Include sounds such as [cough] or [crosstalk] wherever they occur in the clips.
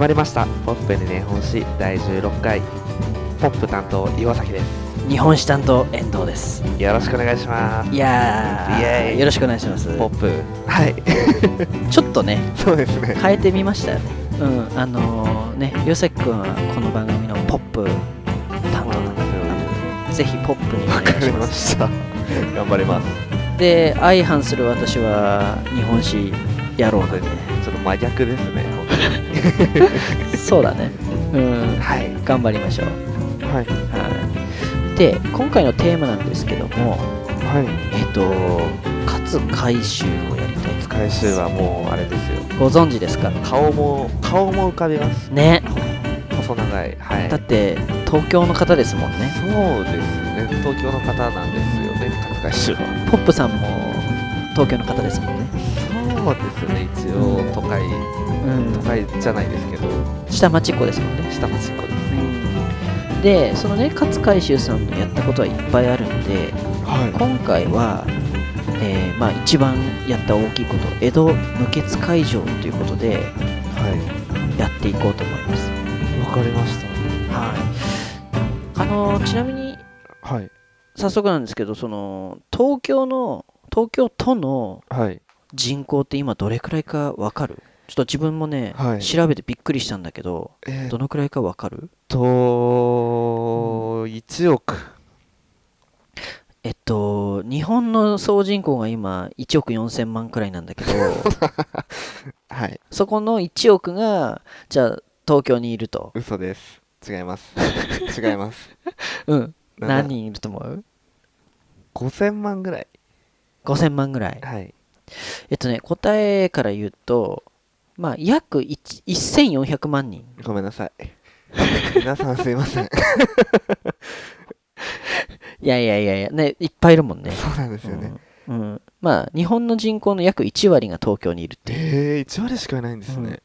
まりました。ポップに日本史第16回。ポップ担当岩崎です。日本史担当遠藤です。よろしくお願いします。いやよろしくお願いします。ポップ。はい。[laughs] ちょっとねそうですね。変えてみましたよね。うんあのー、ねヨセ君はこの番組のポップ担当なんであのぜひポップにおわかり願いしまますした。頑張ります。で相反する私は日本史やろうなんでちょっと真逆ですね。本 [laughs] そうだね。うん。当はい。頑張りましょう。はい。はい。で今回のテーマなんですけどもはい。えっと勝海舟をやりたいい回収はもうあれですよ。ご存知ですか？顔も顔も浮かびます。ね。細長い。はい。だって東京の方ですもんね。そうですね。東京の方なんですよね勝海舟は。ポップさんも東京の方ですもんねそうですね一応都会うん。都会じゃないですけど。下町っ子ですもんね。下町っ子ですね。でそのね勝海舟さんのやったことはいっぱいあるんでは今回は、えーまあ、一番やった大きいこと江戸無血開城ということではい。やっていこうと思います。わかりました。はい。あのちなみにはい。早速なんですけどその東京の東京都のはい人口って今どれくらいかわかる？ちょっと自分もね、はい。調べてびっくりしたんだけどえー、っどのくらいかわかる？と1億。えっと日本の総人口が今1億4000万くらいなんだけど [laughs] はい。そこの1億がじゃあ東京にいると。嘘です。違います。[laughs] 違います。うん。な何人いると思う？5000万ぐらい。5000万ぐらい。はいえっとね答えから言うとまあ約1 1400万人。ごめんなさい。皆さんすいません。[laughs] いやいやいやいやねいっぱいいるもんね。そうなんですよね、うん、うん。まあ日本の人口の約1割が東京にいるっていう。えー、1割しかいないんですね、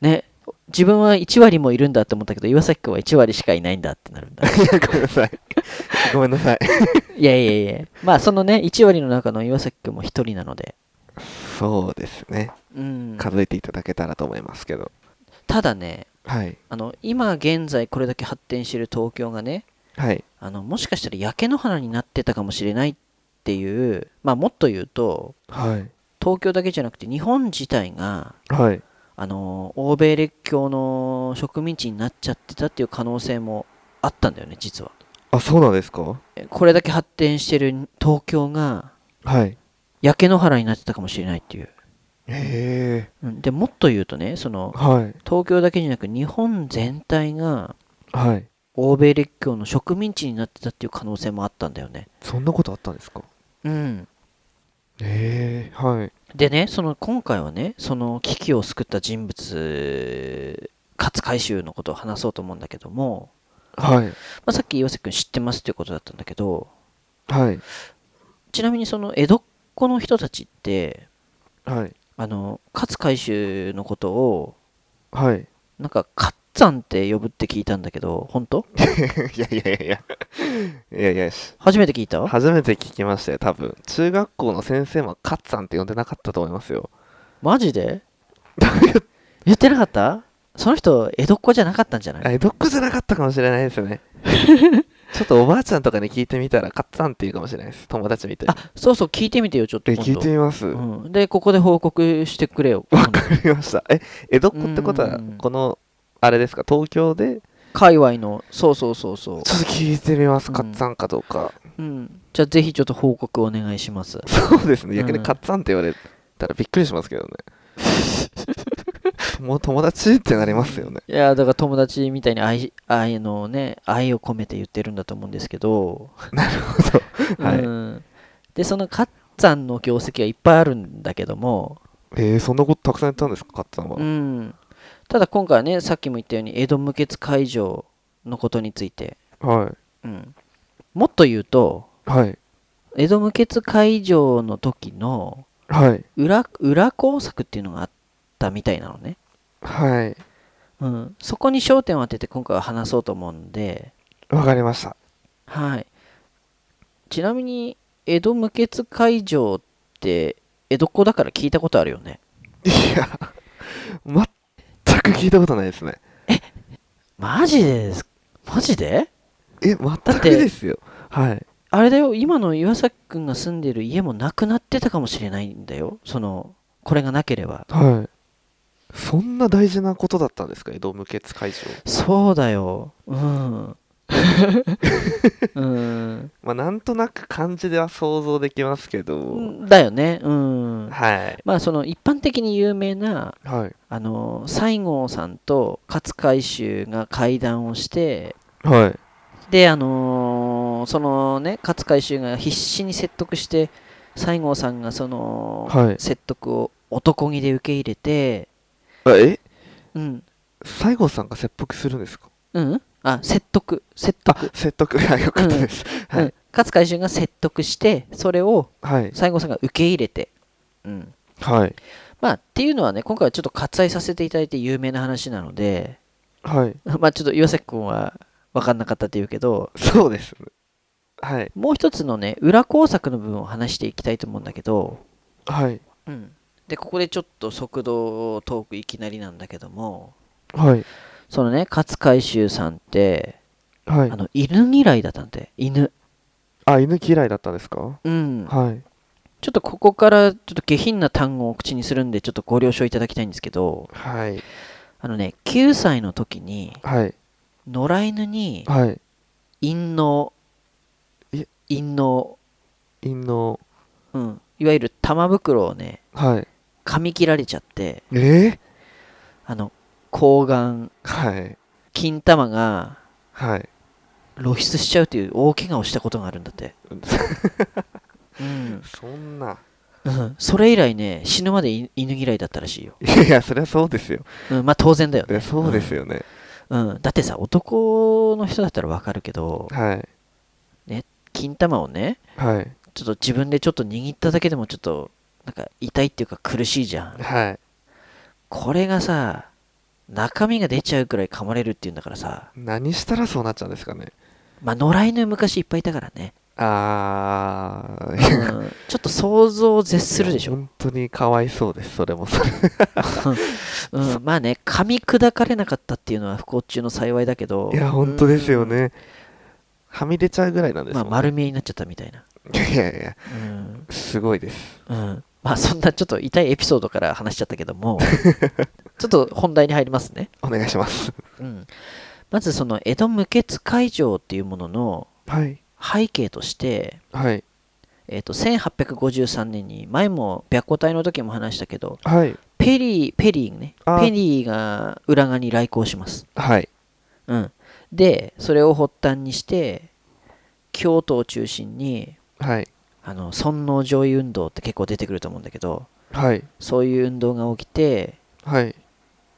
ね。自分は1割もいるんだって思ったけど岩崎君は1割しかいないんだってなるんだ。[laughs] いやごめんなさい。ごめんなさい。[laughs] いやいやいや。まあそのね1割の中の岩崎君も1人なので、そうですね。うん、数えていただけたらと思いますけど。ただねはい。あの今現在これだけ発展している東京がねはい。あのもしかしたら焼け野原になってたかもしれないっていうまあもっと言うとはい。東京だけじゃなくて日本自体がはい。あの欧米列強の植民地になっちゃってたっていう可能性もあったんだよね実は。あそうなんですか？えこれだけ発展してる東京がはい焼け野原になってたかもしれないっていう、へえうん、でもっと言うとねそのはい。東京だけじゃなく日本全体がはい。欧米列強の植民地になってたっていう可能性もあったんだよね。そんなことあったんですか？うん。へえはい。でねその今回はねその危機を救った人物勝海舟のことを話そうと思うんだけども、はい。まあ、さっき岩瀬君知ってますっていうことだったんだけどはい。ちなみにその江戸っ子の人たちってはい。あの勝海舟のことをはい。なんかカッツァンって呼ぶって聞いたんだけど本当？[laughs] いやいやいやいや。いやいや。し初めて聞いた？初めて聞きましたよ多分。中学校の先生もカッツァンって呼んでなかったと思いますよ。マジで？[laughs] 言ってなかった？その人江戸っ子じゃなかったんじゃない？えどっこじゃなかったかもしれないですよね。[laughs] ちょっとおばあちゃんとかに聞いてみたらカッツァンって言うかもしれないです。友達みたいに。あそうそう聞いてみてよちょっとえ今度。聞いてみます、うん、でここで報告してくれよ。わかりました。え江戸っ子ってことはうん。このあれですか？東京で？界隈のそうそうそうそう。ちょっと聞いてみます、うん。カッツァンかどうか。うん、じゃあぜひちょっと報告お願いします。そうですね。逆にうんカッツァンって言われたらびっくりしますけどね [laughs] もう友達ってなりますよね。いや、だから友達みたいに愛愛のね、愛を込めて言ってるんだと思うんですけど、なるほど。はい、うん、で、そのカッツァンの業績はいっぱいあるんだけども、えー、そんなことたくさんやったんですか？カッツァンは、うん、ただ今回はね、さっきも言ったように江戸無血開城のことについて、はうん、もっと言うと、いはい。江戸無血開城の時のはい。裏裏工作っていうのがあったみたいなのね。はいうん、そこに焦点を当てて今回は話そうと思うんで、わかりましたはい。ちなみに、江戸無血開城って、江戸っ子だから聞いたことあるよね。いや全く聞いたことないですね。マジですマジで？え、全くですよ。はい。あれだよ今の岩崎くんが住んでる家もなくなってたかもしれないんだよそのこれがなければはい。そんな大事なことだったんですか江戸無血会場。そうだようん [laughs] うんまあ、なんとなく漢字では想像できますけど。だよねうんはい。まあその一般的に有名なはい。あの西郷さんと勝海舟が会談をしてはい。であのーそのね勝海舟が必死に説得して西郷さんがその、はい説得を男気で受け入れてあえ？うん西郷さんが切腹するんですか？うんあ説得説あ得、説得。はい、よかったです。はいうん。勝海舟が説得してそれをはい。西郷さんが受け入れてうんはい。まあっていうのはね今回はちょっと割愛させていただいて有名な話なのではい。[laughs] まあちょっと岩崎君は分かんなかったって言うけどそうですね。はい。もう一つのね裏工作の部分を話していきたいと思うんだけど、はい。うん、でここでちょっと速度トークいきなりなんだけどもはい。そのね勝海舟さんってはいあ。の犬嫌いだったんで犬あ、犬嫌いだったんですか？うんはい。ちょっとここからちょっと下品な単語を口にするんでちょっとご了承いただきたいんですけどはい。あのね9歳の時にはい。野良犬にはい。陰嚢え？陰嚢陰の、うんいわゆる玉袋をねはい。噛み切られちゃってえ？ー、あの睾丸はい。金玉がはい。露出しちゃうという大怪我をしたことがあるんだって、[laughs] うんそんな。うん、それ以来ね死ぬまで犬犬嫌いだったらしいよ、いやいや、それはそうですよ。うん、まあ当然だよねそうですよね。うん、だってさ男の人だったらわかるけどはい。金玉をねはい。ちょっと自分でちょっと握っただけでもちょっとなんか痛いっていうか苦しいじゃんはい。これがさ中身が出ちゃうくらい噛まれるっていうんだからさ何したらそうなっちゃうんですかね。まあ野良犬昔いっぱいいたからね、あうー。ん、ちょっと想像を絶するでしょ、本当にかわいそうです、それもそれ。[laughs] うん、まあね噛み砕かれなかったっていうのは不幸中の幸いだけどいや、本当ですよね。はみ出ちゃうぐらいなんですまあ。丸見えになっちゃったみたいな、いやいや、うんすごいです。うん、まあそんなちょっと痛いエピソードから話しちゃったけども [laughs] ちょっと本題に入りますね、お願いします。うん、まずその江戸無血会場っていうもののはい。背景として、はい。えー、と1853年に前も白虎隊の時も話したけどはい。ペリーペリーねペリーが浦賀に来航します、はい。うん、でそれを発端にして京都を中心にはい。あの尊王攘夷運動って結構出てくると思うんだけどはい。そういう運動が起きてはい。っ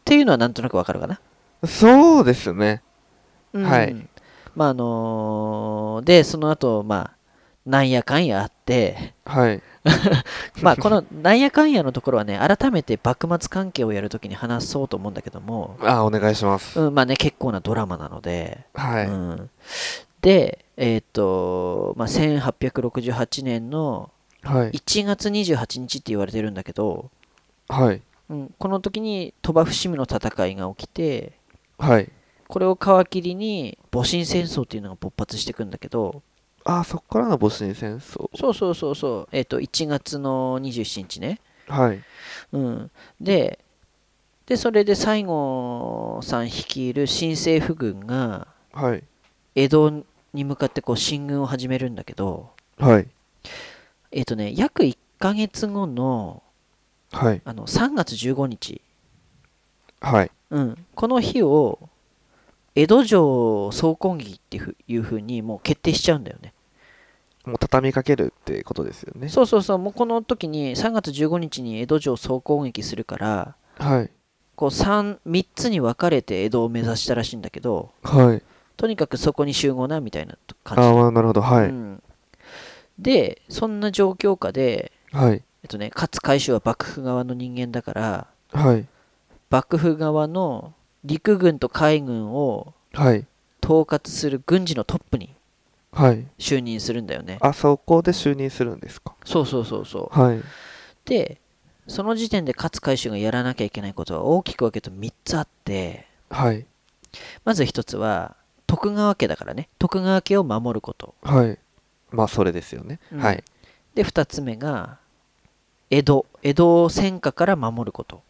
ていうのはなんとなくわかるかな、そうですね。うんはいまああのーでその後まあなんやかんやあってはい。[laughs] まあこのなんやかんやのところはね改めて幕末関係をやるときに話そうと思うんだけども、あ、お願いします。うん、まあね結構なドラマなので、はい。うん、でえっ、と、まあ、1868年のはい。1月28日って言われてるんだけど、はい。うん、この時に鳥羽伏見の戦いが起きてはい。これを皮切りに戊辰戦争っていうのが勃発していくんだけどあ、そっからの戊辰戦争。そうそうそうそう、えっと1月の27日ね、はい。うん、ででそれで西郷さん率いる新政府軍がはい。江戸に向かってこう進軍を始めるんだけどはい。えっ、とね約1ヶ月後のはい。あの3月15日、はい。うん、この日を江戸城総攻撃っていうふいうふうにもう決定しちゃうんだよねもう畳みかけるってことですよね。そうそうそうもうこの時に3月15日に江戸城総攻撃するからはい。こう 3, 3つに分かれて江戸を目指したらしいんだけどはい。とにかくそこに集合なみたいな感あじあ、なるほど。はい。うん、でそんな状況下で、はい。えっとね、勝海舟は幕府側の人間だからはい。幕府側の陸軍と海軍をはい。統括する軍事のトップにはい。就任するんだよねあ、そこで就任するんですか？そうそうそうそうはい。でその時点で勝海舟がやらなきゃいけないことは大きく分けると3つあってはい。まず1つは徳川家だからね徳川家を守ることはい。まあ、それですよね。うんはい。で2つ目が江戸江戸を戦火から守ること、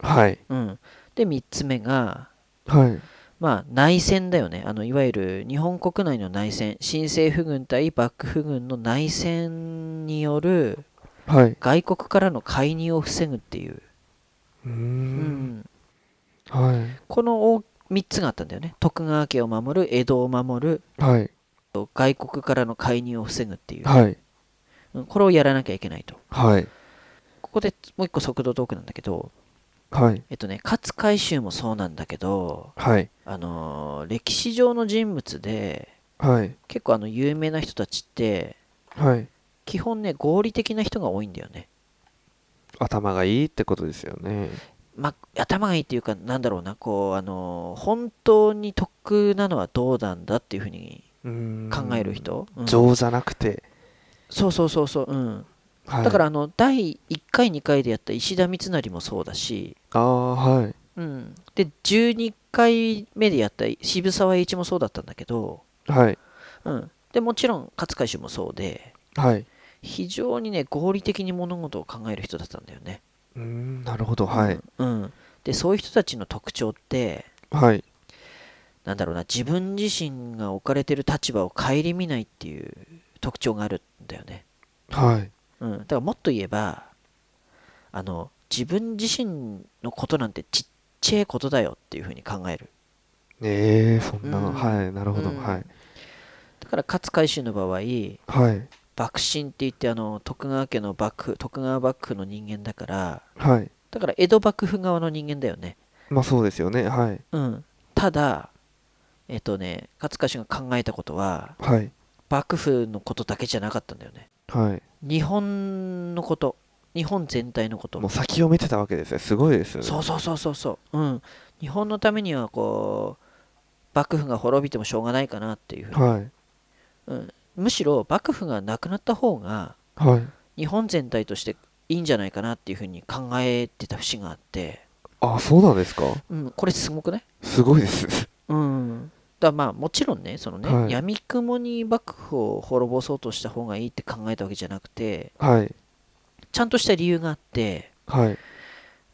はい。うん、で3つ目がはい。まあ内戦だよねあのいわゆる日本国内の内戦新政府軍対幕府軍の内戦によるはい。外国からの介入を防ぐっていう、うんん、はい。この3つがあったんだよね徳川家を守る江戸を守るはい。外国からの介入を防ぐっていう、はい。うんこれをやらなきゃいけないとはい。ここでもう一個速度トークなんだけどはい。えっとね勝海舟もそうなんだけどはい。あのー歴史上の人物ではい。結構あの有名な人たちってはい。基本ね合理的な人が多いんだよね頭がいいってことですよね。まあ頭がいいっていうかなんだろうなこうあのー本当に得なのはどうなんだっていうふうに考える人、うん情じゃなくて。そうそうそうそううんはい。だからあの第1回2回でやった石田三成もそうだし、ああ、はい。うん、で12回目でやった渋沢栄一もそうだったんだけど、はい。うん、でもちろん勝海舟もそうではい。非常にね合理的に物事を考える人だったんだよね、うーん、なるほど。はい。うんうんでそういう人たちの特徴ってはい。なんだろうな自分自身が置かれてる立場を顧みないっていう特徴があるんだよね、はい。うん、だからもっと言えばあの自分自身のことなんてちっちゃいことだよっていうふうに考えるええそんな、うんはい。なるほど。うんはい。だから勝海舟の場合はい。幕臣って言ってあの徳川家の幕府徳川幕府の人間だからはい。だから江戸幕府側の人間だよねまあそうですよね。はい。うんただえっとね勝海舟が考えたことははい。幕府のことだけじゃなかったんだよねはい。日本のこと日本全体のこともう先を見てたわけですね。すごいですよね。そうそうそうそうそううん日本のためにはこう幕府が滅びてもしょうがないかなっていうふうに、はい。うん、むしろ幕府がなくなった方がはい。日本全体としていいんじゃないかなっていうふうに考えてた節があって、あ、そうなんですか？うん、これすごくねすごいです。うんだまあもちろんねそのね、はい闇雲に幕府を滅ぼそうとした方がいいって考えたわけじゃなくてはい。ちゃんとした理由があってはい。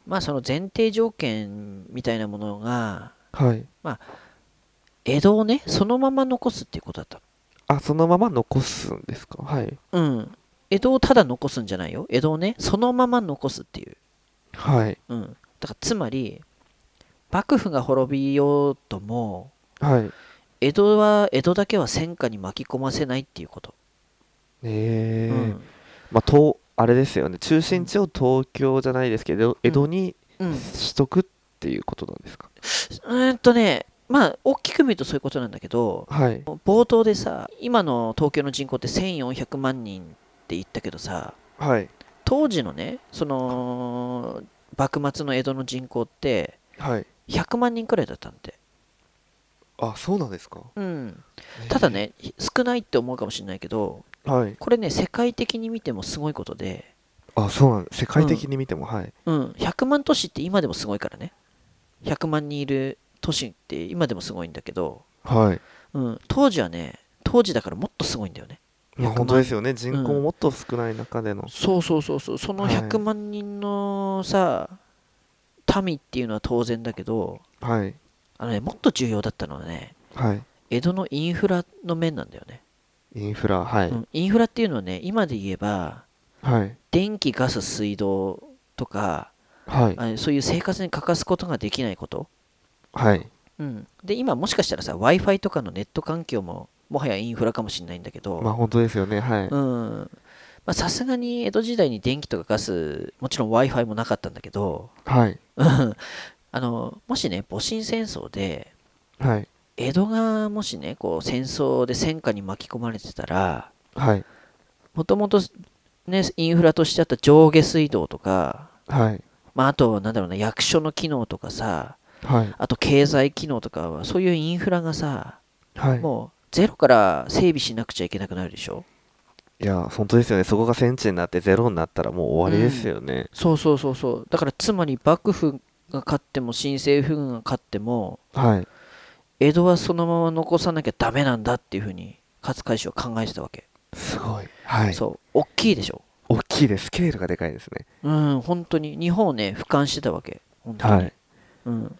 まあその前提条件みたいなものがはい。江戸をねそのまま残すっていうことだったあ、そのまま残すんですか？はい。うん。江戸をただ残すんじゃないよ。江戸をねそのまま残すっていう。はい。うん。だからつまり幕府が滅びようともはい。江戸は江戸だけは戦火に巻き込ませないっていうこと、ええ。うん。まあ、東、あれですよね。中心地を東京じゃないですけど、江戸にうん、しとくっていうことなんですか、うーんとねまあ大きく見るとそういうことなんだけどはい。冒頭でさ今の東京の人口って1400万人って言ったけどさはい。当時のねその幕末の江戸の人口ってはい。100万人くらいだったんで、あ、そうなんですか？うん、ただ。ね少ないって思うかもしれないけどはい。これね世界的に見てもすごいことで、あ、そうなん世界的に見ても、はい。うん、100万都市って今でもすごいからね100万人いる都市って今でもすごいんだけど、はい。うん、当時はね当時だからもっとすごいんだよねまあ、100万本当ですよね。人口ももっと少ない中での。そうそうそうそうそのはい100万人のさ、民っていうのは当然だけどはい。あのねもっと重要だったのはねはい。江戸のインフラの面なんだよね、インフラ、はい。うん、インフラっていうのはね今で言えばはい。電気ガス水道とかはい。あそういう生活に欠かすことができないこと、はい。うん、で今もしかしたらさ w i f i とかのネット環境ももはやインフラかもしれないんだけど、まあ、本当ですよね。はい。うんまあさすがに江戸時代に電気とかガスもちろん w i f i もなかったんだけどはい。う [laughs] んあのもしね戊辰戦争ではい。江戸がもしねこう戦争で戦火に巻き込まれてたらはい。もともとねインフラとしてあった上下水道とか、はい。まあ、あとなんだろうな役所の機能とかさはい。あと経済機能とかはそういうインフラがさはい。もうゼロから整備しなくちゃいけなくなるでしょ？いや本当ですよね。そこが戦地になってゼロになったらもう終わりですよね、そうそうそうそう。だからつまり幕府が勝っても新政府軍が勝ってもはい。江戸はそのまま残さなきゃダメなんだっていうふうに勝海舟は考えてたわけ、すごい。はい。そう。大きいでしょ？大きいです。スケールがでかいですね。うん本当に。日本をね俯瞰してたわけ。本当に、はい。うん、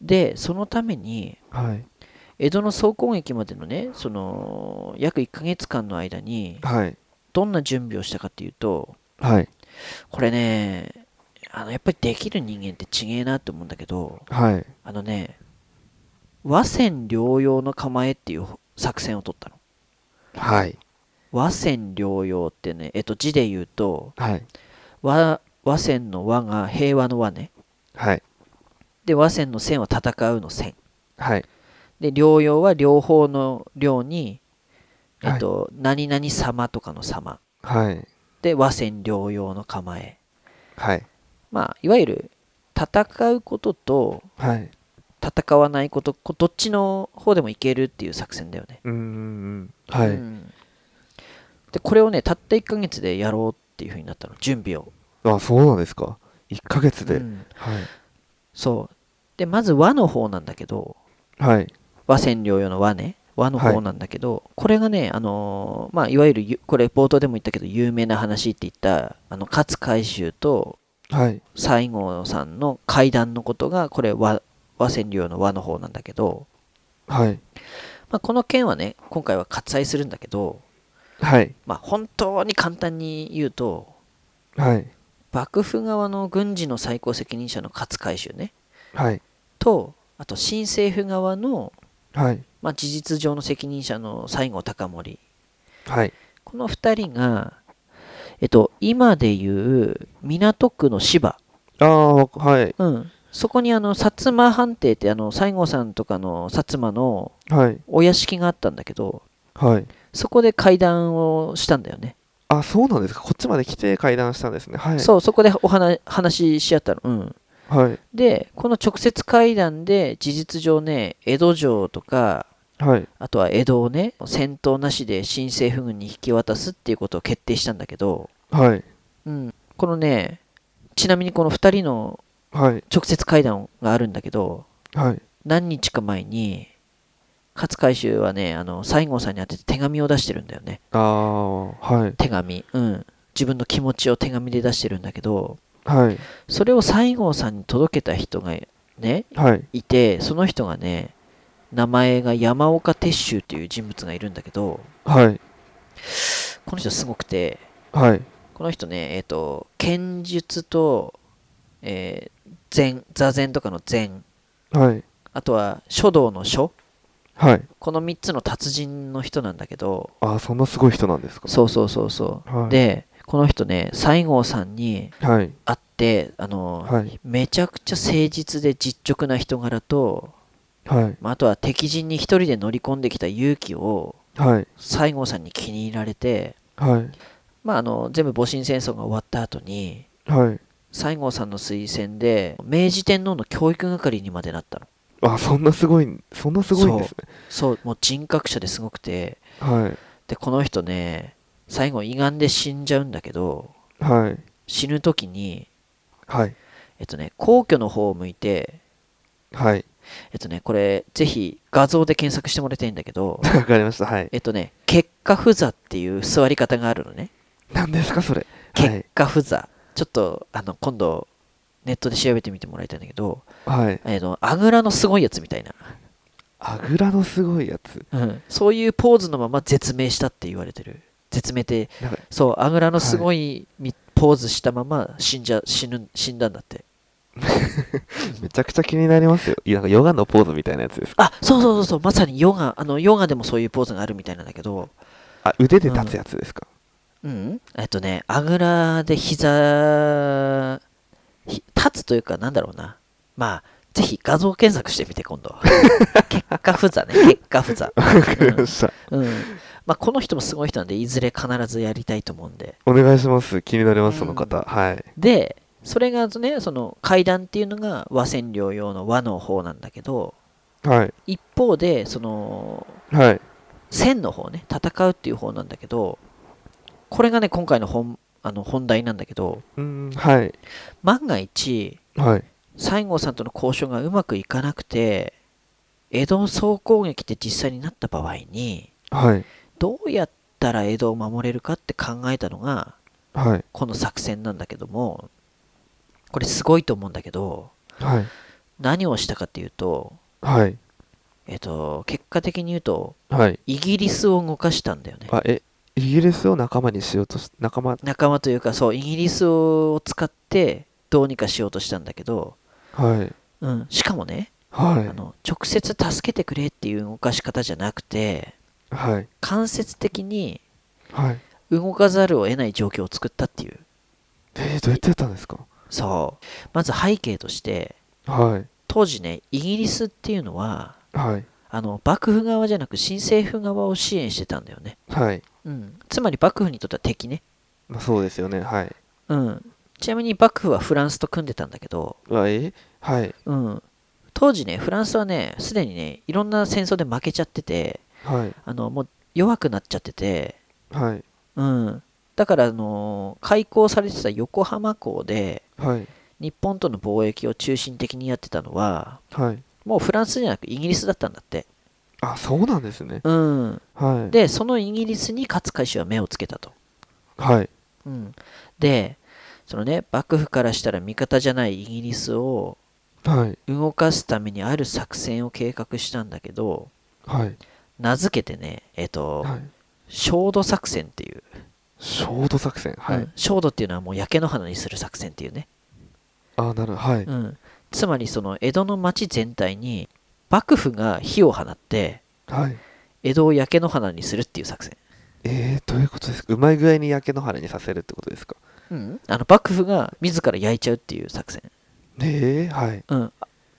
でそのためにはい。江戸の総攻撃までのねその約1ヶ月間の間にはい。どんな準備をしたかっていうとはい。これねあのやっぱりできる人間ってちげえなって思うんだけどはい。あのね和戦両用の構えっていう作戦を取ったの。はい。和戦両用ってねえっと字で言うとはい。和和戦の和が平和の和ね。はいで和戦の戦は戦うの戦はい。で両用は両方の両にえっと、何々様とかの様。はい。で和戦両用の構え。はい。まあいわゆる戦うこととはい。戦わないことこどっちの方でもいけるっていう作戦だよね、うーんはい、うん。でこれをねたった1ヶ月でやろうっていう風になったの。準備を、あそうなんですか。1ヶ月で、うん。はい。そうでまず和の方なんだけどはい。和占領用の和ね。和の方なんだけど、これがねあのーまあいわゆるゆこれ冒頭でも言ったけど有名な話って言ったあの勝海舟とはい。西郷さんの会談のことがこれ和和占領の和の方なんだけど、はい。まあ、この件はね今回は割愛するんだけどはい。まあ本当に簡単に言うとはい。幕府側の軍事の最高責任者の勝海舟ねはい。とあと新政府側の、はい。まあ、事実上の責任者の西郷隆盛。はい。この2人が、えっと、今でいう港区の芝、ああはい。うん、そこにあの薩摩藩邸ってあの西郷さんとかの薩摩のはい。お屋敷があったんだけどはい。そこで会談をしたんだよね、あそうなんですか。こっちまで来て会談したんですね。はい。そうそこでお話話しし合ったの、うん、はい。でこの直接会談で事実上ね江戸城とかはい。あとは江戸をね戦闘なしで新政府軍に引き渡すっていうことを決定したんだけど、はい。うん、このねちなみにこの2人のはい。直接会談があるんだけどはい。何日か前に勝海舟はねあの西郷さんに宛てて手紙を出してるんだよね。ああはい。手紙。うん。自分の気持ちを手紙で出してるんだけどはい。それを西郷さんに届けた人がねはい。いてその人がね名前が山岡鉄舟という人物がいるんだけどはい。この人すごくてはい。この人ねえっ、と剣術と、えー禅座禅とかの禅。はい。あとは書道の書。はい。この3つの達人の人なんだけどあそんなすごい人なんですか？そうそうそうそう、はい。でこの人ね西郷さんにはい。会ってあの、はい。めちゃくちゃ誠実で実直な人柄と、はい。まあ、あとは敵陣に一人で乗り込んできた勇気をはい。西郷さんに気に入られて、はい。まあ、あの全部戊辰戦争が終わった後にはい。西郷さんの推薦で明治天皇の教育係にまでなったの。あそんなすごいそんなすごいんですね。そうもう人格者ですごくて。はい。でこの人ね最後胃がんで死んじゃうんだけどはい。死ぬ時にはい。えっとね皇居の方を向いてはい。えっとねこれぜひ画像で検索してもらいたいんだけど [laughs] わかりました。はい。えっとね結果不座っていう座り方があるのね。何ですかそれ。は結い果不座、ちょっとあの今度ネットで調べてみてもらいたいんだけどはい。えっとあぐらのすごいやつみたいな、あぐらのすごいやつ。うん、そういうポーズのまま絶命したって言われてる絶命ってなんかそうあぐらのすごいみ、ポーズしたまま死んじゃ死ぬ死んだんだって。[laughs] めちゃくちゃ気になりますよ。いやなんかヨガのポーズみたいなやつですか？あそうそうそうそうまさにヨガあのヨガでもそういうポーズがあるみたいなんだけど。あ腕で立つやつですか、うん。えっとねあぐらで膝ひ立つというかなんだろうな。まあぜひ画像検索してみて今度 [laughs] 結果不座ね。結果不座わかりました、うん。まあこの人もすごい人なんでいずれ必ずやりたいと思うんで。お願いします。気になりますうん。その方、はい。でそれがねその階段っていうのが和占領用の和の方なんだけどはい。一方でそのはい。戦の方ね戦うっていう方なんだけどこれがね、今回の本あの本題なんだけど、うん、はい。万が一、はい。西郷さんとの交渉がうまくいかなくて、江戸総攻撃って実際になった場合に、はい。どうやったら江戸を守れるかって考えたのが、はい。この作戦なんだけども、これすごいと思うんだけど、はい。何をしたかっていうと、はい。えっと、結果的に言うと、はい。イギリスを動かしたんだよね。あ、え、イギリスを仲間にしようとし、仲間、仲間というか、そう、イギリスを使ってどうにかしようとしたんだけど、はい。うん、しかもね、はいあ。の直接助けてくれっていう動かし方じゃなくて、はい。間接的にはい。動かざるを得ない状況を作ったっていう。えー、どうやってやったんですか？そう。まず背景として、はい。当時ね、イギリスっていうのは、はい。あの幕府側じゃなく新政府側を支援してたんだよね。はい。うん。つまり幕府にとっては敵ね。まあ、そうですよね。はい。うん。ちなみに幕府はフランスと組んでたんだけど、うわ、えはい。うん。当時ね、フランスはね、すでにね、いろんな戦争で負けちゃってて、はい。あの、もう弱くなっちゃってて、はい。うん。だから、あの、開港されてた横浜港で、はい。日本との貿易を中心的にやってたのは、はい。もうフランスじゃなくイギリスだったんだって。あ、そうなんですね。うん。はい。で、そのイギリスに勝海舟は目をつけたと。はい。うん。で、そのね、幕府からしたら味方じゃないイギリスをはい。動かすためにある作戦を計画したんだけど、はい。名付けてね、えっ、と、はい。焦土作戦っていう、焦土作戦？はい。うん焦土っていうのはもう焼け野花にする作戦っていうね。あ、なるほど。はい。うん。つまりその江戸の町全体に幕府が火を放ってはい。江戸を焼け野花にするっていう作戦。えー、どういうことですか？うまい具合に焼け野原にさせるってことですか？うん。あの幕府が自ら焼いちゃうっていう作戦。えー、はい。うん。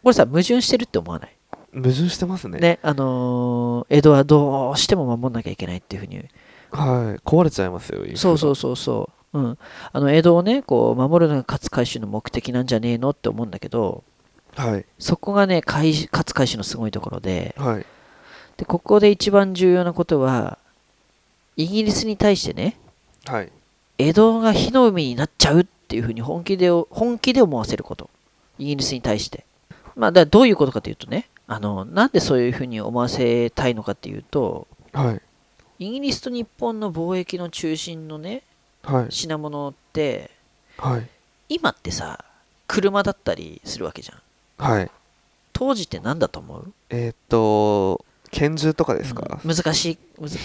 これさ、矛盾してるって思わない？矛盾してますね。ね、あのー江戸はどうしても守んなきゃいけないっていうふうに。はい。壊れちゃいますよ。そうそうそうそう。うん。あの、江戸をね、こう、守るのが勝海舟の目的なんじゃねえのって思うんだけど、はい。そこがね、海勝海舟のすごいところで、はい。で、ここで一番重要なことは、イギリスに対してね、はい。江戸が火の海になっちゃうっていうふうに本気で、本気で思わせること。イギリスに対して。まあ、だどういうことかというとね、あの、なんでそういうふうに思わせたいのかっていうと、はい。イギリスと日本の貿易の中心のね、はい。品物って、はい。今ってさ、車だったりするわけじゃん。はい。当時って何だと思う？えー、っと、拳銃とかですか、うん難しい。むず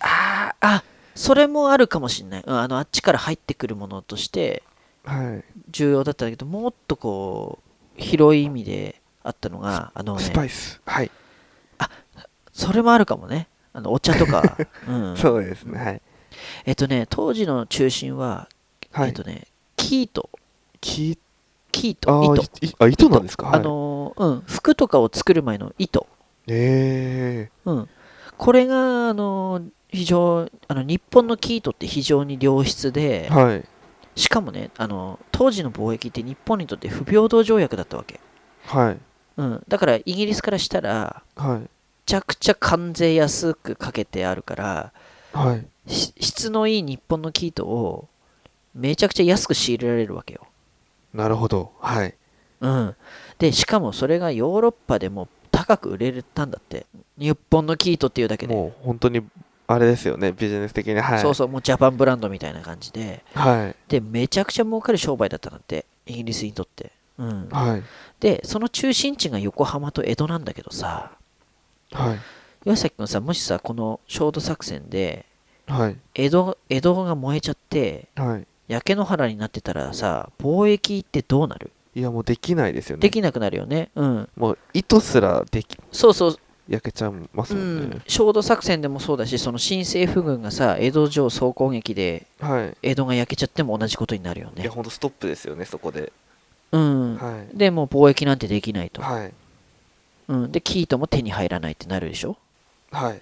あーあ、それもあるかもしんない。うんあの、あっちから入ってくるものとしてはい。重要だったんだけど、もっとこう、広い意味であったのが、あのスパね、イス。はい。それもあるかもね。あの、お茶とか。[laughs] うん。そうですね。はい。えっとね、当時の中心は、はい。えっとね、キート。きキーあト。糸。ーいあ、糸なんですか？はい。あのー、うん、服とかを作る前の糸。えうん。これが、あのー、非常、あの、日本のキートって非常に良質でー、、はい。しかもね、あの、当時の貿易って日本にとって不平等条約だったわけ。はい。うん。だから、イギリスからしたら、はい。めちゃくちゃ関税安くかけてあるから、はい。し質のいい日本のキートをめちゃくちゃ安く仕入れられるわけよ。なるほど。はい。うん。で、しかもそれがヨーロッパでも高く売れたんだって。日本のキートっていうだけで。もう本当に、あれですよね。ビジネス的に。はい。そうそう、もうジャパンブランドみたいな感じで。はい。で、めちゃくちゃ儲かる商売だったんだって。イギリスにとって。うん。はい。で、その中心地が横浜と江戸なんだけどさ、はい。岩崎君さ、もしさ、この焦土作戦で、はい。江戸、江戸が燃えちゃって、はい。焼け野原になってたらさ、貿易ってどうなる？いや、もうできないですよね。できなくなるよね。うん。もう糸すらでき、そうそう、焼けちゃいますうもんねん。。焦土作戦でもそうだし、その新政府軍がさ、江戸城総攻撃ではい。江戸が焼けちゃっても同じことになるよねいや、。ほんとストップですよね、そこで。うん。はい。で、もう貿易なんてできないと。はい。うん。で、キートも手に入らないってなるでしょ？はい。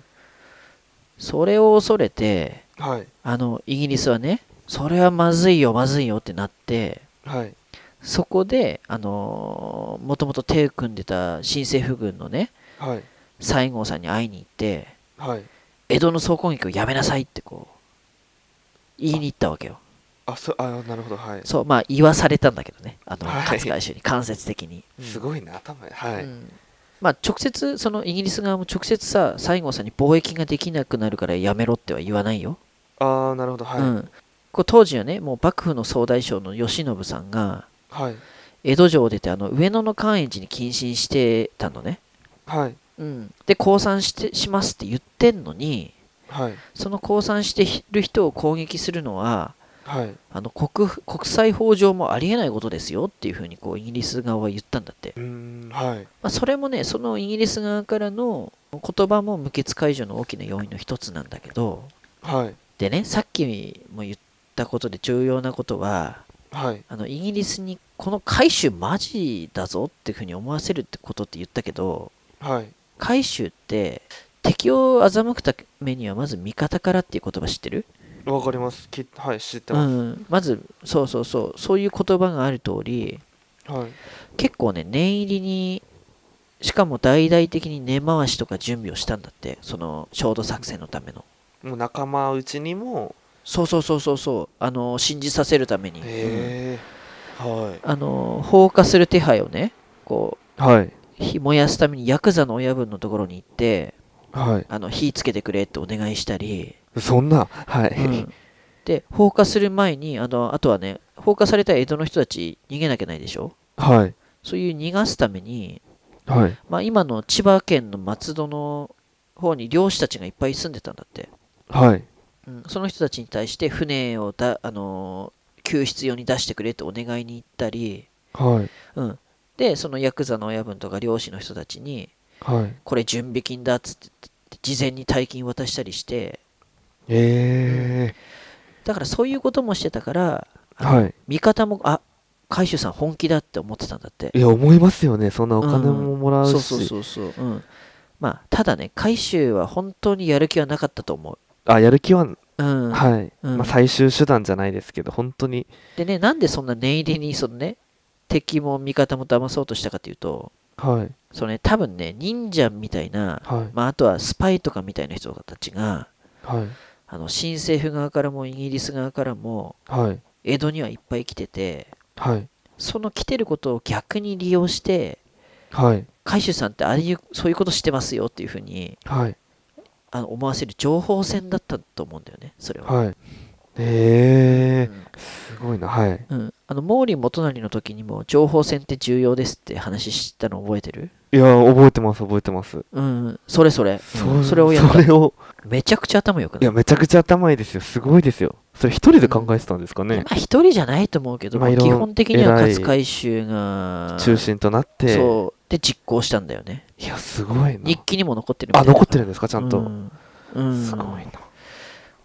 それを恐れて、はい。あの、イギリスはね、それはまずいよ、まずいよってなって、はい。そこで、あのーもともと手を組んでた新政府軍のね、はい。西郷さんに会いに行って、はい。江戸の総攻撃をやめなさいってこ言いに行ったわけよ。あそあなるほどはい。そうまあ言わされたんだけどね。あのはい。勝海舟に間接的に、すごいな頭。はい、うん。まあ直接そのイギリス側も直接さ西郷さんに貿易ができなくなるからやめろっては言わないよ、ああなるほどはい、うん、こう当時はねもう幕府の総大将の慶喜さんがはい。江戸城を出てあの上野の寛永寺に謹慎してたのね、はいうん、で降参してしますって言ってんのにはい。その降参してる人を攻撃するのははい。あの国国際法上もありえないことですよっていうふうにこうイギリス側は言ったんだって、うーんはい。まあ、それもねそのイギリス側からの言葉も無血解除の大きな要因の一つなんだけどはい。でねさっきも言ったことで重要なことははい。あのイギリスにこの海舟マジだぞっていうふうに思わせるってことって言ったけどはい海舟って敵を欺くためにはまず味方からっていう言葉知ってる？わかります。きはい知ってうます、ん、まずそうそうそう。そういう言葉がある通りはい。結構ね念入りにしかも大々的に根回しとか準備をしたんだって。その焦土作戦のための。もう仲間内にも。そうそうそうそうそう。あの信じさせるために、うん。はあの放火する手配をねこいはい。う火燃やすためにヤクザの親分のところに行ってはい。あの火つけてくれってお願いしたり、そんな？はい、うん。で放火する前にあのあとはね放火された江戸の人たち逃げなきゃないでしょ？はい。そういう逃がすために、はい。まあ、今の千葉県の松戸の方に漁師たちがいっぱい住んでたんだって、はい。うん、その人たちに対して船をだ、あのー救出用に出してくれってお願いに行ったり、はい。うん、でそのヤクザの親分とか漁師の人たちにはい。これ準備金だっつって事前に大金渡したりして。えだからそういうこともしてたからはい。味方もあ海舟さん本気だって思ってたんだって。いや思いますよね。そんなお金ももらうし、そうそうそうそう、うん、まあただね海舟は本当にやる気はなかったと思う。あやる気は、うん。はい、うん。まあ、最終手段じゃないですけど本当に。でねなんでそんな念入りにそのね敵も味方も騙そうとしたかというとはい。そのね多分ね忍者みたいな、はい。まあ、あとはスパイとかみたいな人たちがはい。あの新政府側からもイギリス側からもはい。江戸にはいっぱい来ててはい。その来てることを逆に利用してはい。海舟さんってああいうそういうことしてますよっていうふうにはい。あの思わせる情報戦だったと思うんだよねそれは、はいええう。んすごいなはい。うん、あの毛利元就の時にも情報戦って重要ですって話したの覚えてる？いや覚えてます覚えてます。うんそれそれ、うんそそれをやった。それを。めちゃくちゃ頭良くない？いやめちゃくちゃ頭いいですよ。すごいですよ。それ一人で考えてたんですかね、まあ一人じゃないと思うけど、まあ基本的には勝海舟が中心となって。そう。で実行したんだよね。いやすごいな。日記にも残ってるみたあ残ってるんですかちゃんと、うん。うん。すごいな。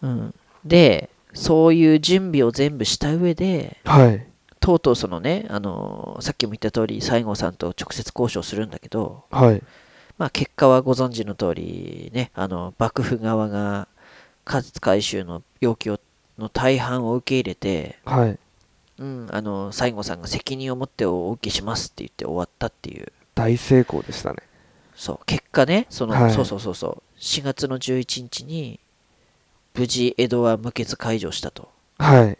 うん、でそういう準備を全部した上ではい。とうとうそのね、あのーさっきも言った通り西郷さんと直接交渉するんだけど、はい。まあ、結果はご存知の通りねあの幕府側が勝海舟の要求をの大半を受け入れて、はい。うん、あの西郷さんが責任を持ってお受けしますって言って終わったっていう。大成功でしたね。そう結果ねその、はい。そうそうそうそう。4月の11日に無事江戸は無血解除したと、はい。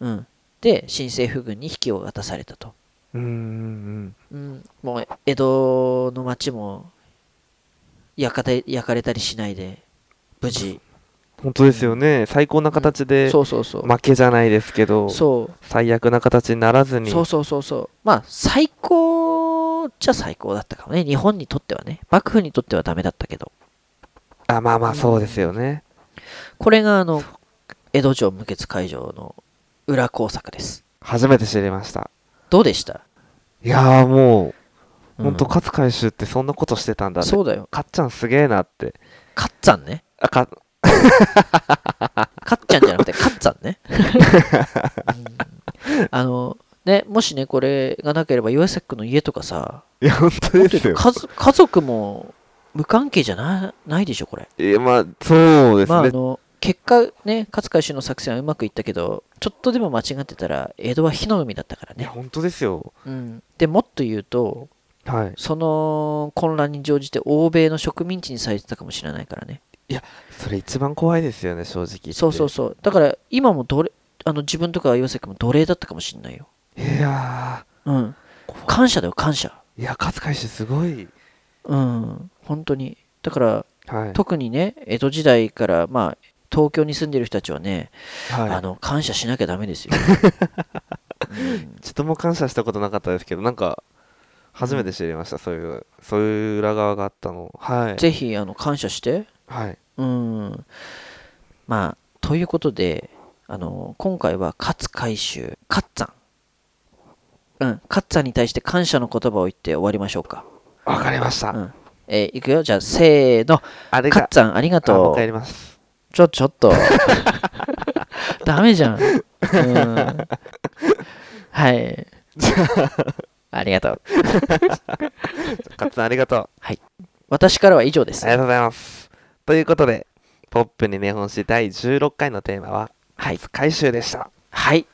うん、で新政府軍に引きを渡されたと、うーんうん、もう江戸の町も焼かれ焼かれたりしないで無事。本当ですよね、最高な形でそうそうそう。負けじゃないですけどそう。最悪な形にならずに。そうそうそうそう。まあ最高じゃ最高だったかもね。日本にとってはね。幕府にとってはダメだったけど。あまあまあそうですよね、これがあの江戸城無血解除の裏工作です。初めて知りました。どうでした？いやーもう、うん。ほんと勝海舟ってそんなことしてたんだね。そうだよ。かっちゃんすげえなって。かっつぁんね。あかかっちゃんじゃなくてかっつぁんね、[laughs] うん。あのねもしねこれがなければ岩崎君の家とかさ。いや本当ですよ。家族も無関係じゃなないでしょこれ。いやまあそうですね、まああの結果ね勝海舟の作戦はうまくいったけどちょっとでも間違ってたら江戸は火の海だったからね、いや本当ですよ。うん、でもっと言うとはい。その混乱に乗じて欧米の植民地にされてたかもしれないからね。それ一番怖いですよね正直そうそうそう。だから今も奴隷あの自分とか岩崎も奴隷だったかもしんないよ。いやうん。感謝だよ感謝。いや勝海舟すごいうん。本当に。だからはい。特にね江戸時代からまあ東京に住んでる人たちはね、はい。あの感謝しなきゃダメですよ、う [laughs] んちょっとも感謝したことなかったですけどなんか初めて知りました、そういうそういう裏側があったのはい。ぜひあの感謝して。はい。うん。まあということであの今回は勝海舟カッツァンうんカッツァンに対して感謝の言葉を言って終わりましょうかわかりました、うん。えーいくよ。じゃあせーの。あれがカッツァンありがとう。一回やります。ちょちょっと。[laughs] ダメじゃん、うん、はい。[laughs] ありがとう。カッツンありがとう。私からは以上です。ありがとうございます。ということでポップに日本史第16回のテーマははい。回収でした。はい。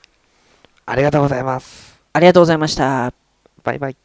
ありがとうございます。ありがとうございました。バイバイ